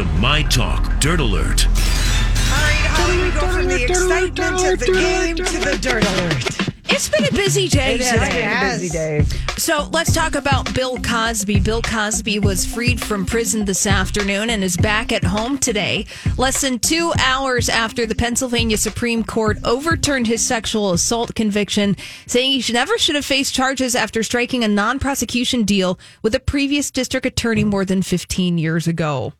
to My Talk Dirt Alert. All right, Holly, we go from the excitement of the game to the dirt alert. It's been a busy day It has today. been a busy day. So let's talk about Bill Cosby. Bill Cosby was freed from prison this afternoon and is back at home today. Less than two hours after the Pennsylvania Supreme Court overturned his sexual assault conviction, saying he should never should have faced charges after striking a non prosecution deal with a previous district attorney more than 15 years ago.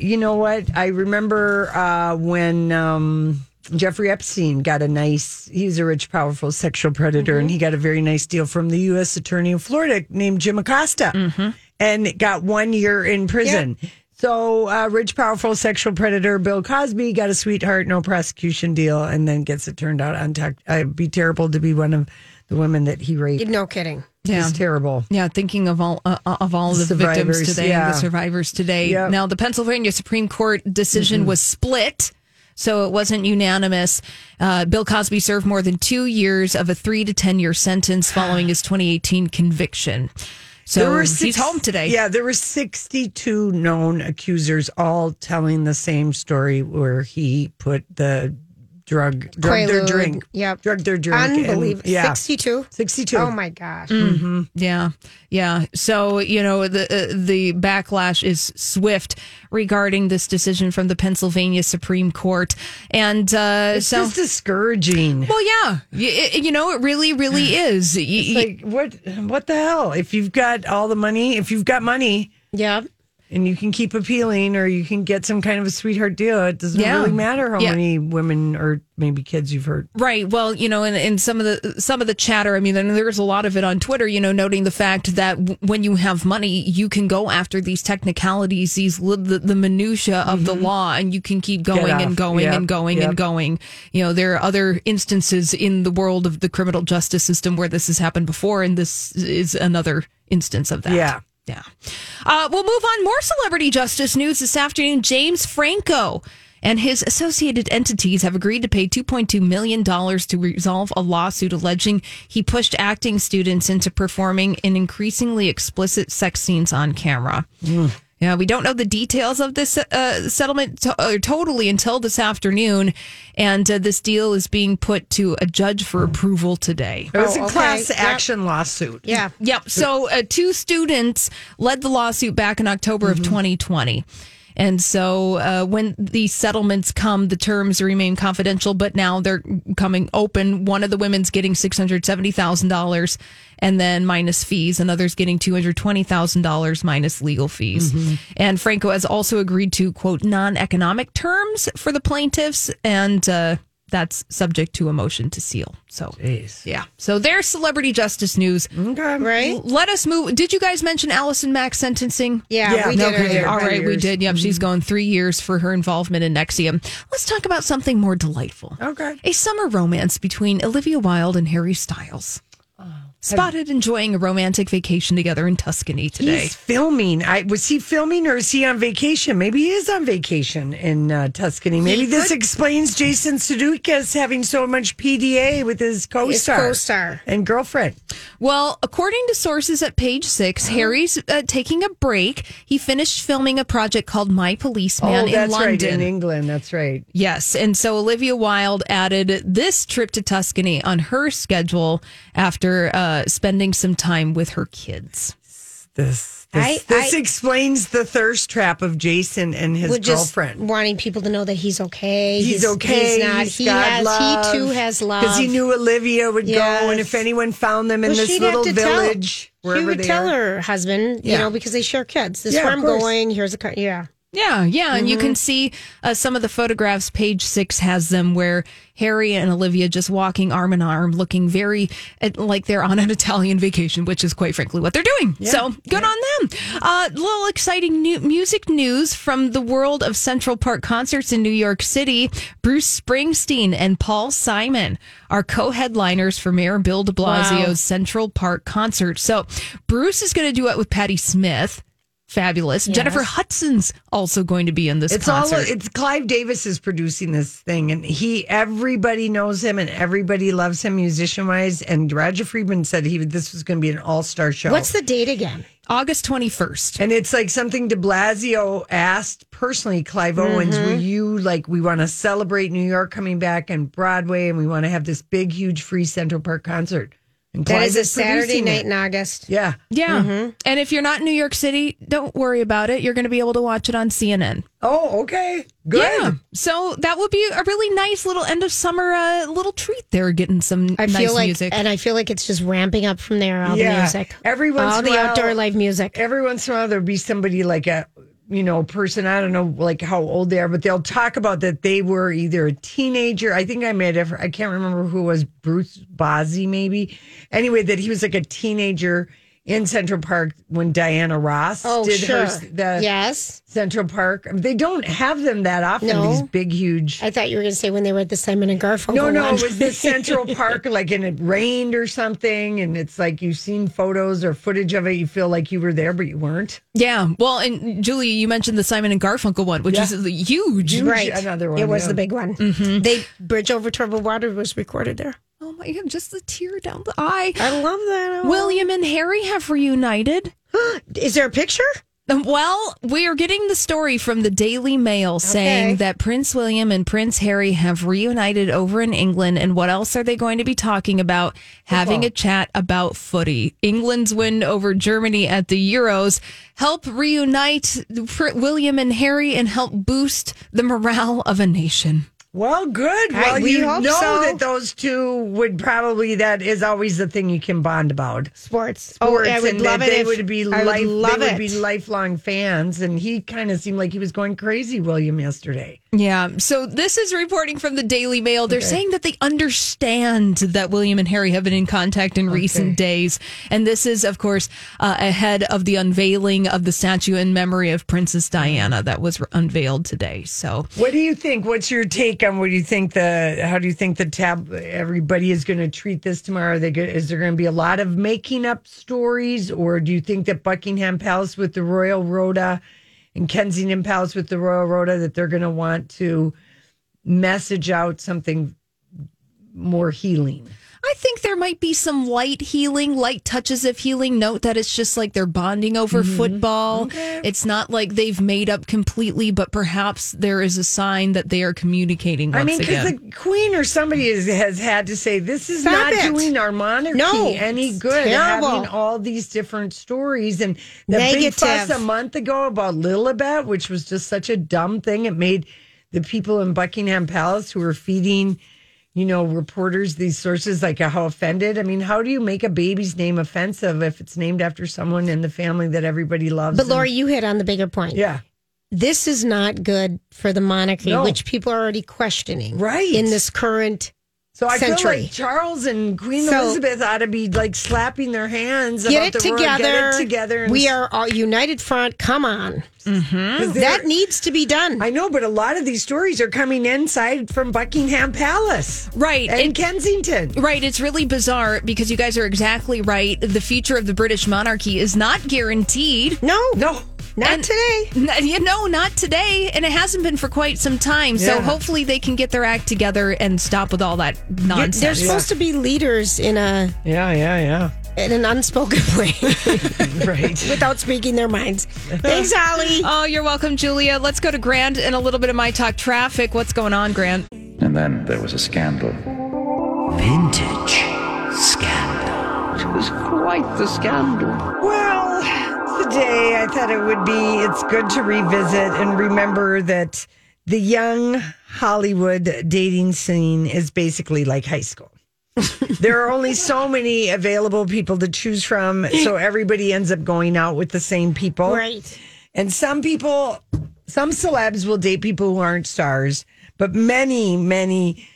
You know what? I remember uh, when um, Jeffrey Epstein got a nice, he's a rich, powerful sexual predator, and he got a very nice deal from the U.S. attorney in Florida named Jim Acosta and got one year in prison. So, uh, rich, powerful sexual predator Bill Cosby got a sweetheart, no prosecution deal, and then gets it turned out on tax. It'd be terrible to be one of the women that he raped. No kidding. It's terrible. Yeah, thinking of all uh, of all the Survivors, victims today, yeah. the survivors today. Yep. Now, the Pennsylvania Supreme Court decision was split, so it wasn't unanimous. Uh, Bill Cosby served more than two years of a three to ten year sentence following his 2018 conviction. So he's six- home today. Yeah, there were 62 known accusers all telling the same story where he put the drug, drug their Quaalude, drink. yep. Drug their drink. and- Unbelievable. yeah. 62? 62. Oh my gosh. Yeah, yeah. So you know the uh, the backlash is swift regarding this decision from the Pennsylvania Supreme Court, and uh, It's so just discouraging. Well, yeah, you, you know, it really, really is. Y- It's y- like what what the hell? If you've got all the money, if you've got money Yeah. And you can keep appealing or you can get some kind of a sweetheart deal, it doesn't Yeah. really matter how Yeah. many women or maybe kids you've hurt. right. Well, you know, and, and some of the some of the chatter. I mean, there's a lot of it on Twitter. You know, noting the fact that w- when you have money, you can go after these technicalities, these li- the, the minutia of the mm-hmm. law, and you can keep going and going Yep. and going Yep. and going. You know, there are other instances in the world of the criminal justice system where this has happened before, and this is another instance of that. Yeah. Yeah. Uh, we'll move on. More celebrity justice news this afternoon. James Franco and his associated entities have agreed to pay $2.2 million to resolve a lawsuit alleging he pushed acting students into performing in increasingly explicit sex scenes on camera. Yeah, we don't know the details of this uh, settlement to- uh, totally until this afternoon, and uh, this deal is being put to a judge for approval today. It was Oh, a okay. class Yep. action lawsuit. Yeah. Yep. So uh, two students led the lawsuit back in October of 2020. And so uh, when these settlements come, the terms remain confidential, but now they're coming open. One of the women's getting $670,000 and then minus fees. Another's getting $220,000 minus legal fees. And Franco has also agreed to, quote, non economic terms for the plaintiffs. And uh, that's subject to a motion to seal. So, yeah. So there's celebrity justice news. Okay. Right? Let us move. Did you guys mention Allison Mack sentencing? Yeah, Yeah. we did Okay. earlier. All we did. Yep, she's going three years for her involvement in NXIVM. Let's talk about something more delightful. Okay. A summer romance between Olivia Wilde and Harry Styles. Spotted enjoying a romantic vacation together in Tuscany today. He's filming. I was he filming or is he on vacation? Maybe he is on vacation in uh, Tuscany. Maybe this could- explains Jason Sudeikis having so much PDA with his co-star, co-star. and girlfriend. Well, according to sources at page six, Harry's uh, taking a break. He finished filming a project called My Policeman oh, in that's London. right, in England. That's right. Yes. And so Olivia Wilde added this trip to Tuscany on her schedule after uh, Uh, spending some time with her kids. This this, I- this I- explains the thirst trap of Jason and his We're just girlfriend. wanting people to know that he's okay. He's, okay. He's not. He's he got has. love. He too has love. because he knew Olivia would go, and if anyone found them in Well, this little have to tell- village, She wherever would they tell are. her husband, you know, because they share kids. This is Yeah, where I'm going. Here's a car. Yeah. Yeah, yeah, and you can see uh, some of the photographs. Page six has them where Harry and Olivia just walking arm in arm, looking very uh, like they're on an Italian vacation, which is quite frankly what they're doing. so good on them. Uh, little exciting new music news from the world of Central Park concerts in New York City. Bruce Springsteen and Paul Simon are co-headliners for Mayor Bill De Blasio's Central Park concert. So Bruce is going to do it with Patti Smith fabulous. Jennifer Hudson's also going to be in this It's concert. all it's Clive Davis is producing this thing and he everybody knows him and everybody loves him musician wise and Roger Friedman said he this was going to be an all-star show. What's the date again? August 21st. and it's like something de Blasio asked personally, Clive Owens, Mm-hmm. will you like, we want to celebrate New York coming back and Broadway, and we want to have this big, huge free Central Park concert. And That Clive is a Saturday night it. in August. Yeah. Yeah. Mm-hmm. And if you're not in New York City, don't worry about it. You're going to be able to watch it on CNN. Oh, okay. Good. Yeah. So that would be a really nice little end of summer uh, little treat there, getting some I nice feel like, music. and I feel like it's just ramping up from there. All Yeah. the music, Every once all in the while- outdoor live music. Every once in a while, there'll be somebody like a, you know, person, I don't know, like how old they are, but they'll talk about that they were either a teenager. I think I made it, I can't remember who was, Bruce Bozzi, maybe. Anyway, that he was like a teenager in Central Park when Diana Ross Oh, did sure. her the yes, Central Park. They don't have them that often. No. These big, huge. I thought you were going to say when they were at the Simon and Garfunkel. No, no, one. it was the Central Park, like, and it rained or something, and it's like you've seen photos or footage of it. You feel like you were there, but you weren't. yeah. Well, and Julie, you mentioned the Simon and Garfunkel one, which Yeah. is huge. Huge. right. Another one, It was yeah. the big one. Mm-hmm. They Bridge Over Troubled Water was recorded there. Oh my God, just the tear down the eye. I love that. William and Harry have reunited. Is there a picture? Um, well, we are getting the story from the Daily Mail saying that Prince William and Prince Harry have reunited over in England. And what else are they going to be talking about? Having a chat about footy. England's win over Germany at the Euros help reunite William and Harry and help boost the morale of a nation. Well, good. Right, Well, we you hope know so. that those two would probably, that is always the thing you can bond about. Sports. Sports, oh, I would and love that it. They if- would be I life, would love they it. would be lifelong fans. And he kind of seemed like he was going crazy, William, yesterday. Yeah. So this is reporting from the Daily Mail. They're saying that they understand that William and Harry have been in contact in recent days. And this is, of course, uh, ahead of the unveiling of the statue in memory of Princess Diana that was unveiled today. So What do you think? What's your take on what do you think the, how do you think the tab, everybody is going to treat this tomorrow? Are they go, is there going to be a lot of making up stories or do you think that Buckingham Palace with the Royal Rota and Kensington Palace with the Royal Rota that they're going to want to message out something more healing? I think there might be some light healing, light touches of healing. Note that it's just like they're bonding over mm-hmm. football. It's not like they've made up completely, but perhaps there is a sign that they are communicating once I mean, because the Queen or somebody is, has had to say this is Stop not it. doing our monarchy No, any good. terrible. Having all these different stories and the big Negative. fuss a month ago about Lilibet, which was just such a dumb thing. It made the people in Buckingham Palace who were feeding, you know, reporters these sources like how offended. I mean, how do you make a baby's name offensive if it's named after someone in the family that everybody loves? But and- Lori, you hit on the bigger point. yeah. This is not good for the monarchy, No. which people are already questioning. Right. In this current So I feel like Charles and Queen So- Elizabeth ought to be like slapping their hands. Get about it the royal- together. Get it together. and- we are all united front. Come on. Mm-hmm. they're- That needs to be done. I know, but a lot of these stories are coming inside from Buckingham Palace, Right. and It- Kensington. Right. It's really bizarre because you guys are exactly right. The future of the British monarchy is not guaranteed. no, No, not And- today. N- You know, not today, and it hasn't been for quite some time. So hopefully they can get their act together and stop with all that nonsense. They're nonsense. supposed to be leaders in a yeah, yeah, yeah in an unspoken way right. without speaking their minds. Thanks, Holly. Oh, you're welcome, Julia. Let's go to Grant and a little bit of my talk traffic. What's going on, Grant? And then there was a scandal. Vintage scandal. It was quite the scandal. Well, today I thought it would be. It's good to revisit and remember that the young Hollywood dating scene is basically like high school. there are only so many available people to choose from, so everybody ends up going out with the same people. Right. And some people, some celebs will date people who aren't stars, but many, many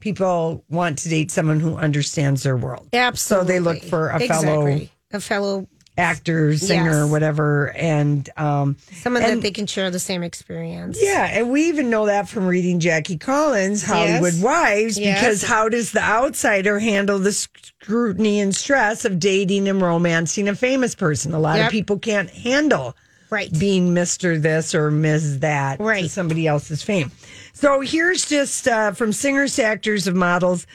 people want to date someone who understands their world. Absolutely. So they look for a fellow Exactly. a fellow actor, singer, Yes. whatever. And um, someone And- that they can share the same experience. yeah, and we even know that from reading Jackie Collins' Hollywood Yes. Wives, Yes. because how does the outsider handle the scrutiny and stress of dating and romancing a famous person? A lot Yep. of people can't handle Right. being Mr. This or Ms. That right. to somebody else's fame. So here's just uh, from singers to actors of models.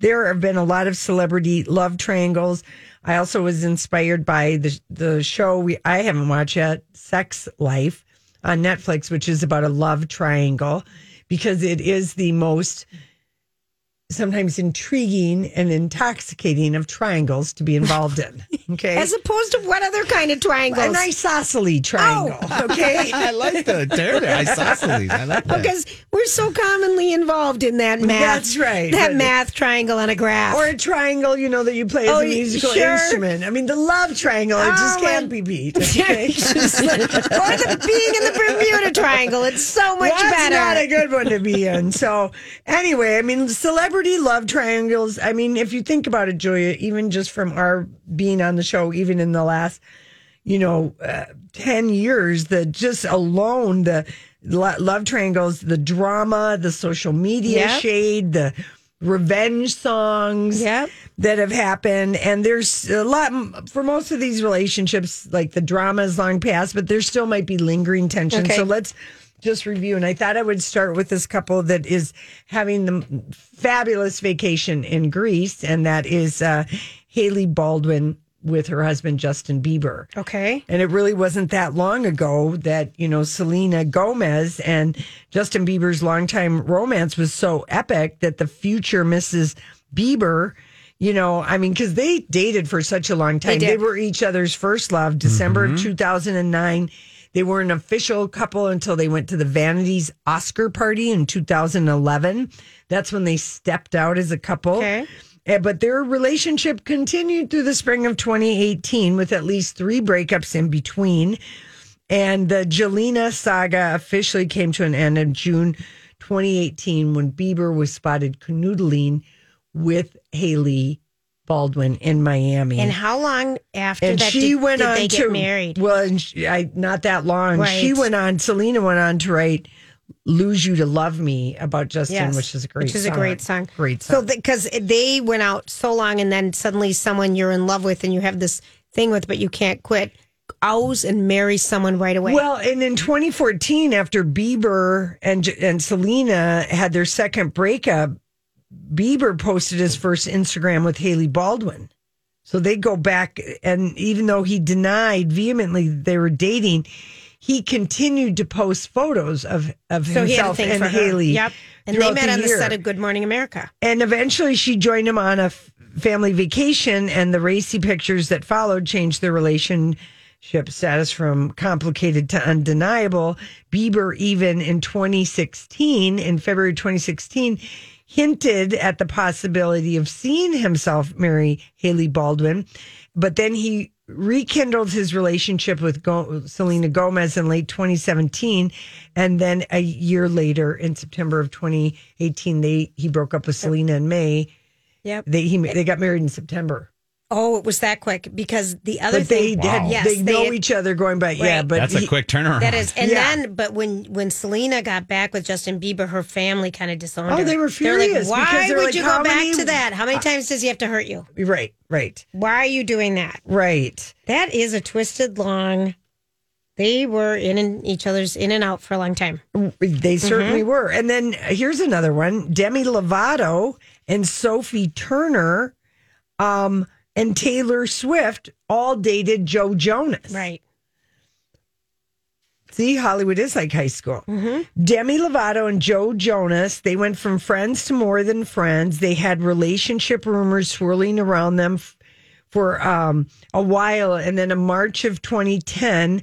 There have been a lot of celebrity love triangles. I also was inspired by the the show we I haven't watched yet, Sex Life on Netflix, which is about a love triangle because it is the most sometimes intriguing and intoxicating of triangles to be involved in. Okay. As opposed to what other kind of triangles? an isosceles triangle. Oh, okay. I like the term isosceles. I like that. because we're so commonly involved in that math. That's right. That But- math triangle on a graph. Or a triangle, you know, that you play as Oh, a musical sure. instrument. I mean, the love triangle, it just Oh, can't be beat. Okay? or the being in the Bermuda Triangle. It's so much That's better. not a good one to be in. So, anyway, I mean, celebrity love triangles. I mean, if you think about it, Julia, even just from our being on the show, even in the last, you know, uh, 10 years, the just alone, the lo- love triangles, the drama, the social media Yep. shade, the revenge songs Yep. that have happened. And there's a lot for most of these relationships, like the drama is long past, but there still might be lingering tension. Okay. So let's just review. And I thought I would start with this couple that is having the fabulous vacation in Greece, and that is uh, Hailey Baldwin with her husband Justin Bieber. Okay. And it really wasn't that long ago that, you know, Selena Gomez and Justin Bieber's longtime romance was so epic that the future Mrs. Bieber, you know, I mean, because they dated for such a long time. did. They were each other's first love, December of 2009. They were an official couple until they went to the Vanities Oscar party in 2011. That's when they stepped out as a couple. Okay. Eh, But their relationship continued through the spring of 2018 with at least three breakups in between. And the Jelena saga officially came to an end in June 2018 when Bieber was spotted canoodling with Hailey Baldwin in Miami. And how long after And that she did, went did on they to get married? Well, and she, I, not that long. She went on. Selena went on to write "Lose You to Love Me" about Justin, Yes, which is a great, which is a great song. Great song. So song. because they went out so long, and then suddenly someone you're in love with and you have this thing with, but you can't quit, ows and marry someone right away. Well, and in 2014, after Bieber and and Selena had their second breakup, Bieber posted his first Instagram with Hailey Baldwin. So they go back, and even though he denied vehemently they were dating, he continued to post photos of of so he had a himself and. Hailey. Yep. And they met on the set of Good Morning America. And eventually she joined him on a f- family vacation, and the racy pictures that followed changed their relationship status from complicated to undeniable. Bieber, even in 2016, in February 2016, hinted at the possibility of seeing himself marry Hailey Baldwin, but then he rekindled his relationship with Go- Selena Gomez in late 2017, and then a year later, in September of 2018, they he broke up with Selena in May. Yep. They he they got married in September, Oh, it was that quick because the other but they thing, had yes, they know had- each other going by yeah, but That's a quick turnaround. That is, and Yeah. then, but when when Selena got back with Justin Bieber, her family kind of disowned Oh, her. they were They're furious like, Why they're would like, you go back many- to that? How many times does he have to hurt you? right, right, Why are you doing that? right. That is a twisted long. They were in and each other's in and out for a long time. They certainly Mm-hmm. were. And then here's another one: Demi Lovato and Sophie Turner, um, and Taylor Swift all dated Joe Jonas. Right. See, Hollywood is like high school. Mm-hmm. Demi Lovato and Joe Jonas, they went from friends to more than friends. They had relationship rumors swirling around them f- for um, a while. And then in March of 2010,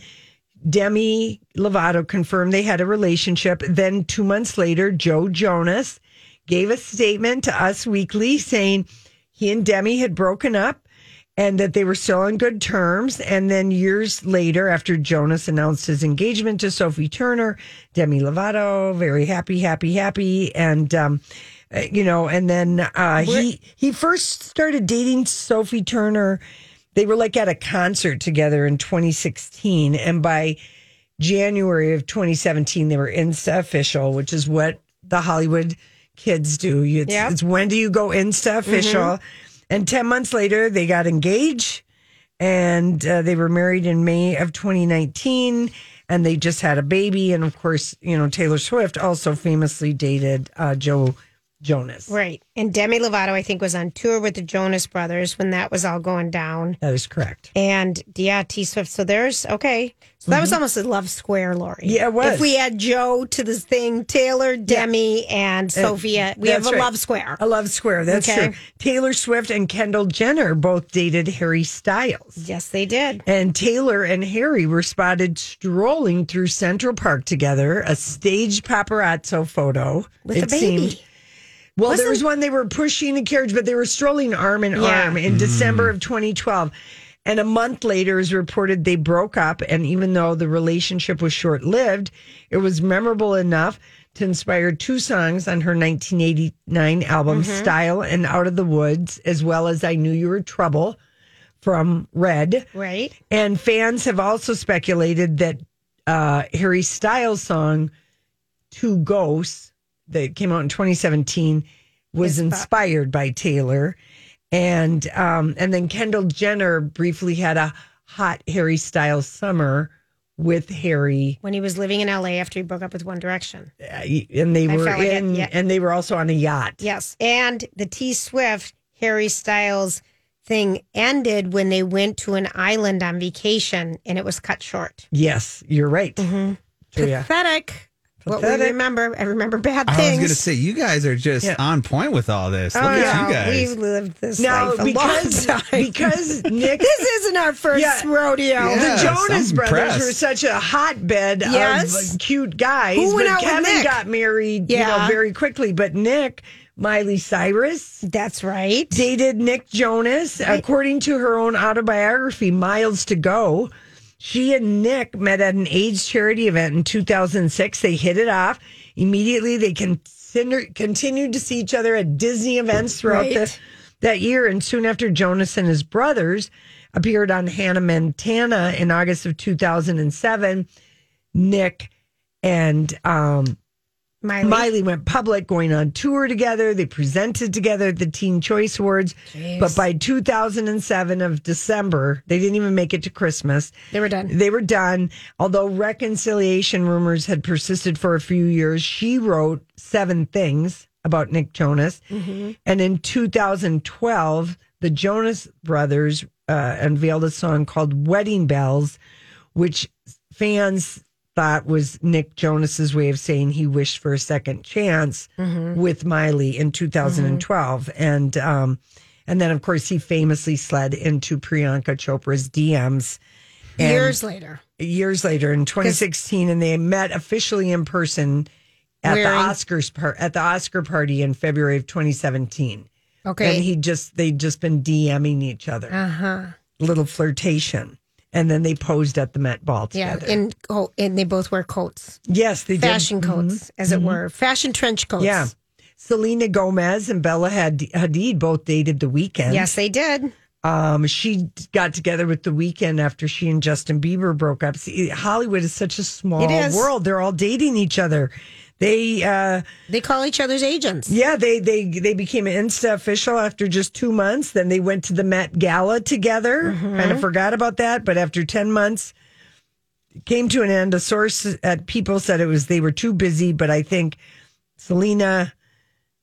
Demi Lovato confirmed they had a relationship. Then two months later, Joe Jonas gave a statement to Us Weekly saying he and Demi had broken up and that they were still on good terms. And then years later, after Jonas announced his engagement to Sophie Turner, Demi Lovato, very happy, happy, happy. And, um, uh, you know, and then uh, he he first started dating Sophie Turner. They were like at a concert together in 2016, and by January of 2017, they were Insta official, which is what the Hollywood kids do. You- It's, Yep. it's when do you go Insta official? And 10 months later, they got engaged. and uh, they were married in May of 2019, and they just had a baby. And of course, you know Taylor Swift also famously dated uh, Joe Jonas. Right. And Demi Lovato, I think, was on tour with the Jonas Brothers when that was all going down. That is correct. And yeah, T Swift. So there's okay. So that was almost a love square, Lori. Mm-hmm. Yeah, it was. If we add Joe to this thing, Taylor, Demi, and Sophia, we have a right. love square. A love square. That's Okay. true. Taylor Swift and Kendall Jenner both dated Harry Styles. Yes, they did. And Taylor and Harry were spotted strolling through Central Park together, a staged paparazzo photo. With it a baby. seemed. Well, there was one they were pushing the carriage, but they were strolling arm in Yeah. arm in December of 2012. And a month later, it was reported they broke up. And even though the relationship was short lived, it was memorable enough to inspire two songs on her 1989 album, Mm-hmm. Style and Out of the Woods, as well as I Knew You Were Trouble from Red. Right. And fans have also speculated that uh, Harry Styles' song Two Ghosts that came out in 2017 was inspired by Taylor. And um, and then Kendall Jenner briefly had a hot Harry Styles summer with Harry, When he was living in LA after he broke up with One Direction. uh, and they I were felt like it, in, yeah. and they were also on a yacht. Yes. And the T Swift, Harry Styles thing ended when they went to an island on vacation and it was cut short. Yes, you're right. Mm-hmm. Julia. Pathetic. What we remember, I remember bad things. I was going to say, you guys are just Yeah. on point with all this. Look Oh, at yeah, you guys. We've lived this Now, life a because long time. because Nick this isn't our first Yeah. rodeo. Yeah. the Jonas I'm Brothers impressed. were such a hotbed Yes. of cute guys. Who went but out with Kevin Nick? got married, you know, Yeah. very quickly. But Nick, Miley Cyrus, That's right. dated Nick Jonas. According to her own autobiography, Miles to Go, she and Nick met at an AIDS charity event in 2006. They hit it off. Immediately, they consider, continued to see each other at Disney events throughout the, that year. And soon after, Jonas and his brothers appeared on Hannah Montana in August of 2007. Nick and um, Miley. Miley went public, going on tour together. They presented together at the Teen Choice Awards. But by 2007 of December, they didn't even make it to Christmas. They were done. They were done. Although reconciliation rumors had persisted for a few years, she wrote seven things about Nick Jonas. Mm-hmm. And in 2012, the Jonas Brothers uh, unveiled a song called Wedding Bells, which fans thought was Nick Jonas's way of saying he wished for a second chance Mm-hmm. with Miley in 2012. And um, and then of course he famously slid into Priyanka Chopra's DMs Years later. years later in 2016 and they met officially in person at Wearing- the Oscars par- at the Oscar party in February of 2017. Okay. And he just they'd just been DMing each other. uh-huh. Little flirtation. And then they posed at the Met Ball together. Yeah. And, oh, and they both wear coats. yes, they Fashion did. Mm-hmm. coats, as it were. Fashion trench coats. Yeah. Selena Gomez and Bella Hadid both dated the Weeknd. Yes, they did. Um, she got together with the Weeknd after she and Justin Bieber broke up. See, Hollywood is such a small world. They're all dating each other. They uh They call each other's agents. yeah, they they they became an Insta official after just two months. Then they went to the Met Gala together. Mm-hmm. Kind of forgot about that, but after ten months, it came to an end. A source at People said it was they were too busy, but I think Selena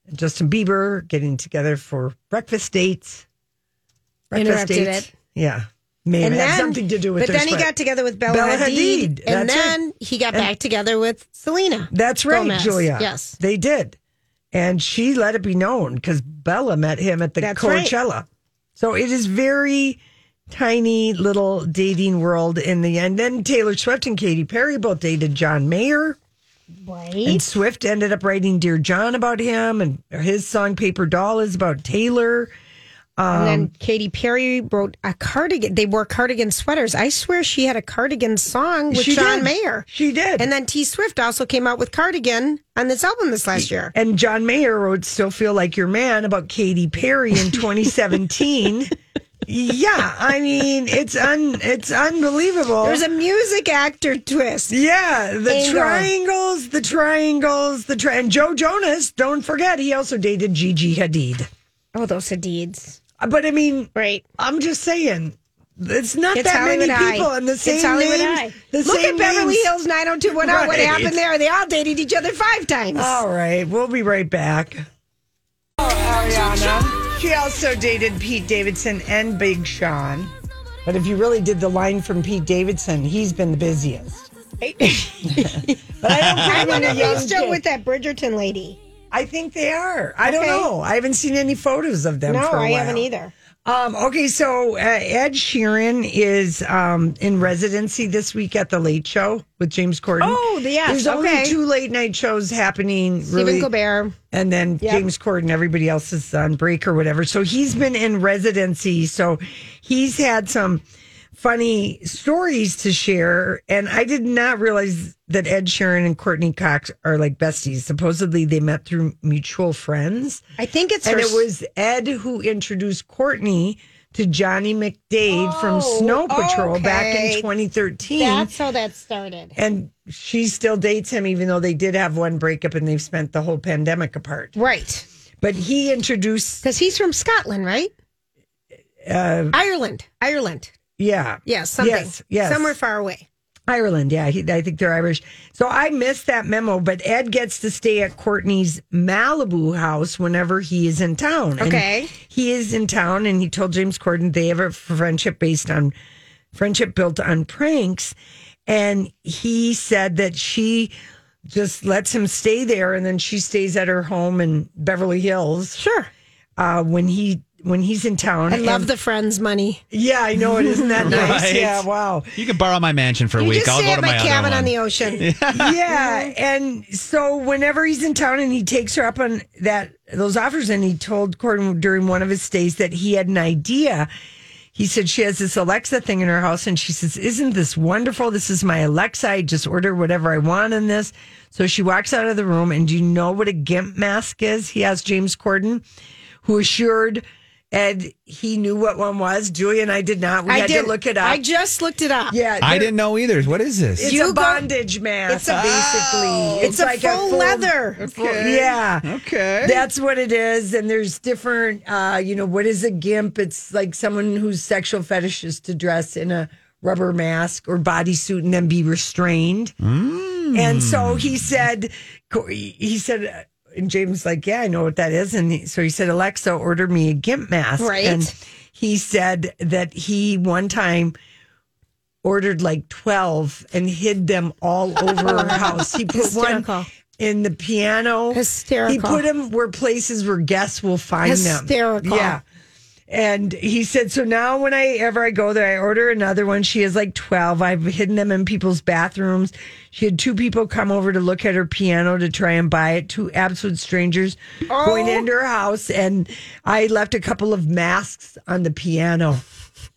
and Justin Bieber getting together for breakfast dates. Interrupted it. Yeah, may have had something to do with. But then he got together with Bella, Bella Hadid, Hadid, and then he got back together with Selena. That's right, Gomez. Julia. Yes. they did, and she let it be known because Bella met him at the That's right. Coachella. So it is very tiny little dating world in the end. Then Taylor Swift and Katy Perry both dated John Mayer, Right. and Swift ended up writing "Dear John" about him, and his song "Paper Doll" is about Taylor. And Um, then Katy Perry wrote a cardigan. They wore cardigan sweaters. I swear she had a cardigan song with John did. Mayer. She did, And then T Swift also came out with Cardigan on this album this last year. And John Mayer wrote Still Feel Like Your Man about Katy Perry in 2017. yeah, I mean, it's un it's unbelievable. There's a music actor twist. yeah, the Angle. triangles, the triangles, the tri- and Joe Jonas, don't forget, he also dated Gigi Hadid. Oh, those Hadids. But I mean, Right. I'm just saying, It's not It's that Hollywood many Eye. people and the same it's Hollywood names. Eye. The Look same at Beverly names. Hills 90210. What happened there? They all dated each other five times. All right, we'll be right back. Oh, Ariana. She also dated Pete Davidson and Big Sean. But if you really did the line from Pete Davidson, he's been the busiest. but I don't I care when wonder a if he's still kid- with that Bridgerton lady. I think they are. I don't know. I haven't seen any photos of them. No, for a I haven't either. Um, okay, so uh, Ed Sheeran is um, in residency this week at the Late Show with James Corden. Oh, yes, There's only two late night shows happening. Stephen really, Colbert. and then Yep. James Corden. Everybody else is on break or whatever. So he's been in residency. So he's had some funny stories to share. And I did not realize that Ed Sheeran and Courtney Cox are like besties. Supposedly they met through mutual friends. I think it's And her it was Ed who introduced Courtney to Johnny McDaid from Oh, Snow Patrol back in 2013. That's how that started. and she still dates him, even though they did have one breakup and they've spent the whole pandemic apart. Right. But he introduced, Because he's from Scotland, right? uh, Ireland. Ireland. Yeah, Yeah, something. Yes, yes. Somewhere far away. Ireland. Yeah, he, I think they're Irish. So I missed that memo, but Ed gets to stay at Courtney's Malibu house whenever he is in town. And Okay. he is in town, and he told James Corden they have a friendship based on friendship built on pranks, and he said that she just lets him stay there, and then she stays at her home in Beverly Hills. Sure. Uh, when he when he's in town, I love And- the Friends money. Yeah, I know it. Isn't that nice? Right. Yeah, wow. You can borrow my mansion for a You week. just I'll go to my my, other cabin one. on the ocean. yeah, and so whenever he's in town and he takes her up on that those offers, and he told Corden during one of his stays that he had an idea. He said she has this Alexa thing in her house, and she says, "Isn't this wonderful? This is my Alexa. I just order whatever I want in this." So she walks out of the room, and do you know what a gimp mask is? He asked James Corden, who assured Ed he knew what one was. Julie and I did not. We I had did to look it up. I just looked it up. yeah, I didn't know either. What is this? It's You a bondage mask, It's a- basically. It's a full leather. full- yeah. Okay. That's what it is. And there's different, uh, you know, what is a gimp? It's like someone whose sexual fetish is to dress in a rubber mask or bodysuit and then be restrained. And so he said, he said, uh, and James like, yeah, I know what that is. And he- so he said, Alexa, order me a gimp mask. Right. And he said that he one time ordered like 12 and hid them all over her house. He put Hysterical. one in the piano. Hysterical. He put them where places where guests will find them. Hysterical. Yeah. And he said, so now when I ever I go there, I order another one. She has like 12. I've hidden them in people's bathrooms. She had two people come over to look at her piano to try and buy it, two absolute strangers going into her house. And I left a couple of masks on the piano.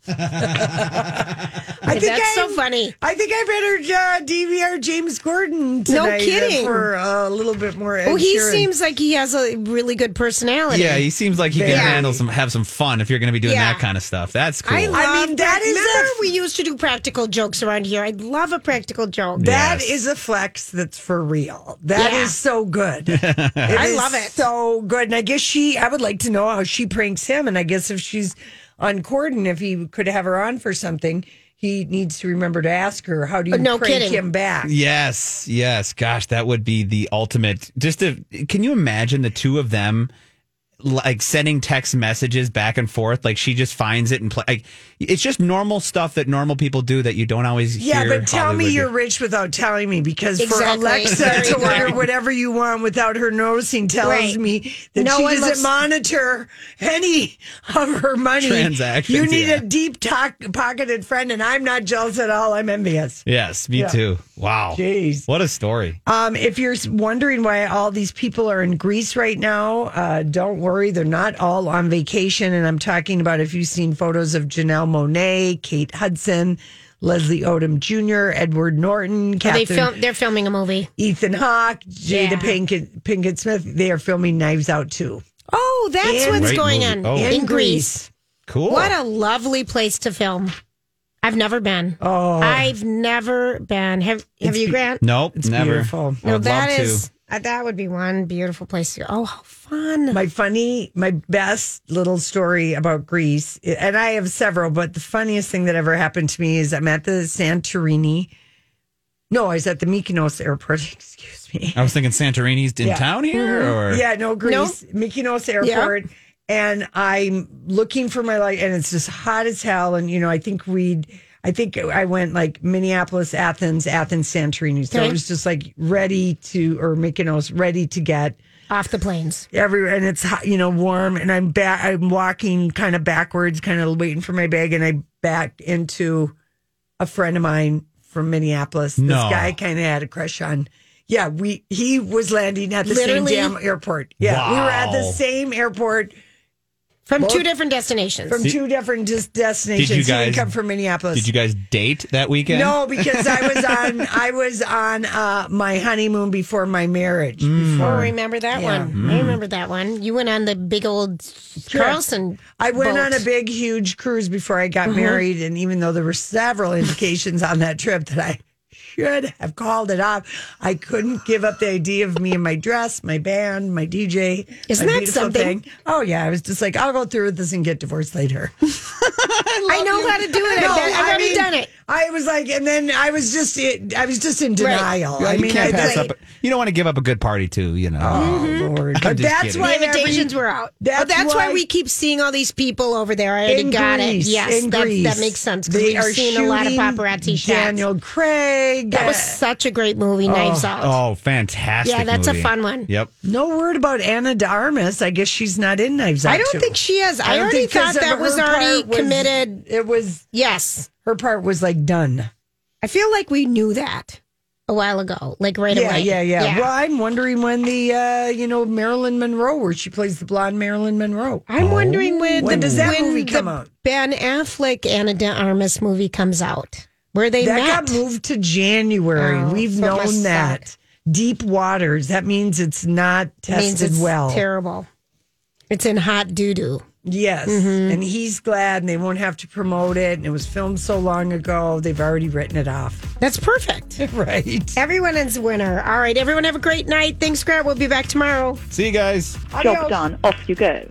I think That's so I'm- funny. I think I better uh, DVR James Corden No kidding. for a little bit more. Ed Well, he Sheeran. seems like he has a really good personality. yeah, he seems like he can handle some, have some fun if you're going to be doing Yeah. that kind of stuff. That's cool. I love I mean, that is Remember, a- we used to do practical jokes around here. I love a practical joke. That Is a flex that's for real. That is Yeah. so good. I love it. So good. And I guess she, I would like to know how she pranks him. And I guess if she's on Corden, if he could have her on for something, he needs to remember to ask her, how do you Uh, no prank kidding. him back? Yes, yes. Gosh, that would be the ultimate. Just to, can you imagine the two of them like sending text messages back and forth? Like she just finds it and play. Like it's just normal stuff that normal people do that you don't always Yeah, hear. but tell Hollywood me you're rich without telling me because Exactly. for Alexa to order whatever you want without her noticing tells Right. me that No she doesn't looks- monitor any of her money. Transactions, You need yeah. a deep talk, pocketed friend, and I'm not jealous at all. I'm envious. Yes, me Yeah. too. Wow. Jeez. What a story. Um, if you're wondering why all these people are in Greece right now, uh, don't worry. They're not all on vacation. And I'm talking about if you've seen photos of Janelle Monáe, Kate Hudson, Leslie Odom Jr., Edward Norton, they film, they're filming a movie. Ethan Hawke, Jada Yeah. Pinkett, Pinkett Smith. They are filming Knives Out too. Oh, that's In- what's Great going movie. on Oh. in, In Greece. Cool. What a lovely place to film. I've never been. Oh. I've never been. Have Have It's you, be- Grant? Nope, It's never. beautiful. I No, would that love is. To. Uh, that would be one beautiful place to go. Oh, how fun. My funny, my best little story about Greece, and I have several, but the funniest thing that ever happened to me is I'm at the Santorini. No, I was at the Mykonos airport. Excuse me. I was thinking Santorini's in Yeah. town here, or Yeah, no, Greece, Mykonos airport. And I'm looking for my light, and it's just hot as hell. And, you know, I think we'd, I think I went like Minneapolis, Athens, Athens, Santorini. So Okay. it was just like ready to, or Mykonos, ready to get Off the planes. everywhere. And it's hot, you know, warm. And I'm back, I'm walking kind of backwards, kind of waiting for my bag. And I backed into a friend of mine from Minneapolis. This guy kind of had a crush on. Yeah, we he was landing at the Literally? same damn airport. Yeah, we were at the same airport From Both- two different destinations. from two different dis- destinations. Did you He didn't guys- come from Minneapolis? did you guys date that weekend? No, because I was on I was on uh, my honeymoon before my marriage. Mm. Oh, Before I remember that Yeah. one. I remember that one. You went on the big old Carlson. I went boat. on a big, huge cruise before I got Mhm. married, and even though there were several indications on that trip that I should have called it off, I couldn't give up the idea of me and my dress, my band, my DJ. Isn't my that beautiful something? Oh yeah, I was just like, I'll go through with this and get divorced later. I know how to do it. No, I've, I've already mean, done it. I was like, and then I was just, I was just in denial. Yeah, I you mean, can't I pass just- up. You don't want to give up a good party too. You know. Oh mm-hmm. Lord! I'm But just that's kidding. why The invitations every- were out. That's, oh, that's why, why we keep seeing all these people over there. I already in got Greece, it. Yes, in that, Greece. that makes sense because They we've are seen a lot of shooting paparazzi shots. Daniel Craig. That was uh, such a great movie, Knives Out. Oh, fantastic! Yeah, that's a fun one. Yep. No word about Ana de Armas. I guess she's not in Knives Out. I don't too. think she is. I, don't already thought that was already was- committed. It was Yes. her part was like done. I feel like we knew that a while ago, like right yeah, away. yeah, yeah, Well, I'm wondering when the uh, you know Marilyn Monroe, where she plays the blonde Marilyn Monroe. I'm wondering when, When the, does that when movie the come out? Ben Affleck Ana de Armas movie comes out, where they that met. got moved to January. Oh, We've so it must known that. suck. Deep waters. That means it's not It means tested it's well. terrible. It's in hot doo doo. Yes. Mm-hmm. And he's glad and they won't have to promote it. And it was filmed so long ago, they've already written it off. That's perfect. right. Everyone is a winner. All right, everyone have a great night. Thanks, Grant. We'll be back tomorrow. See you guys. Adios. Job done. Off you go.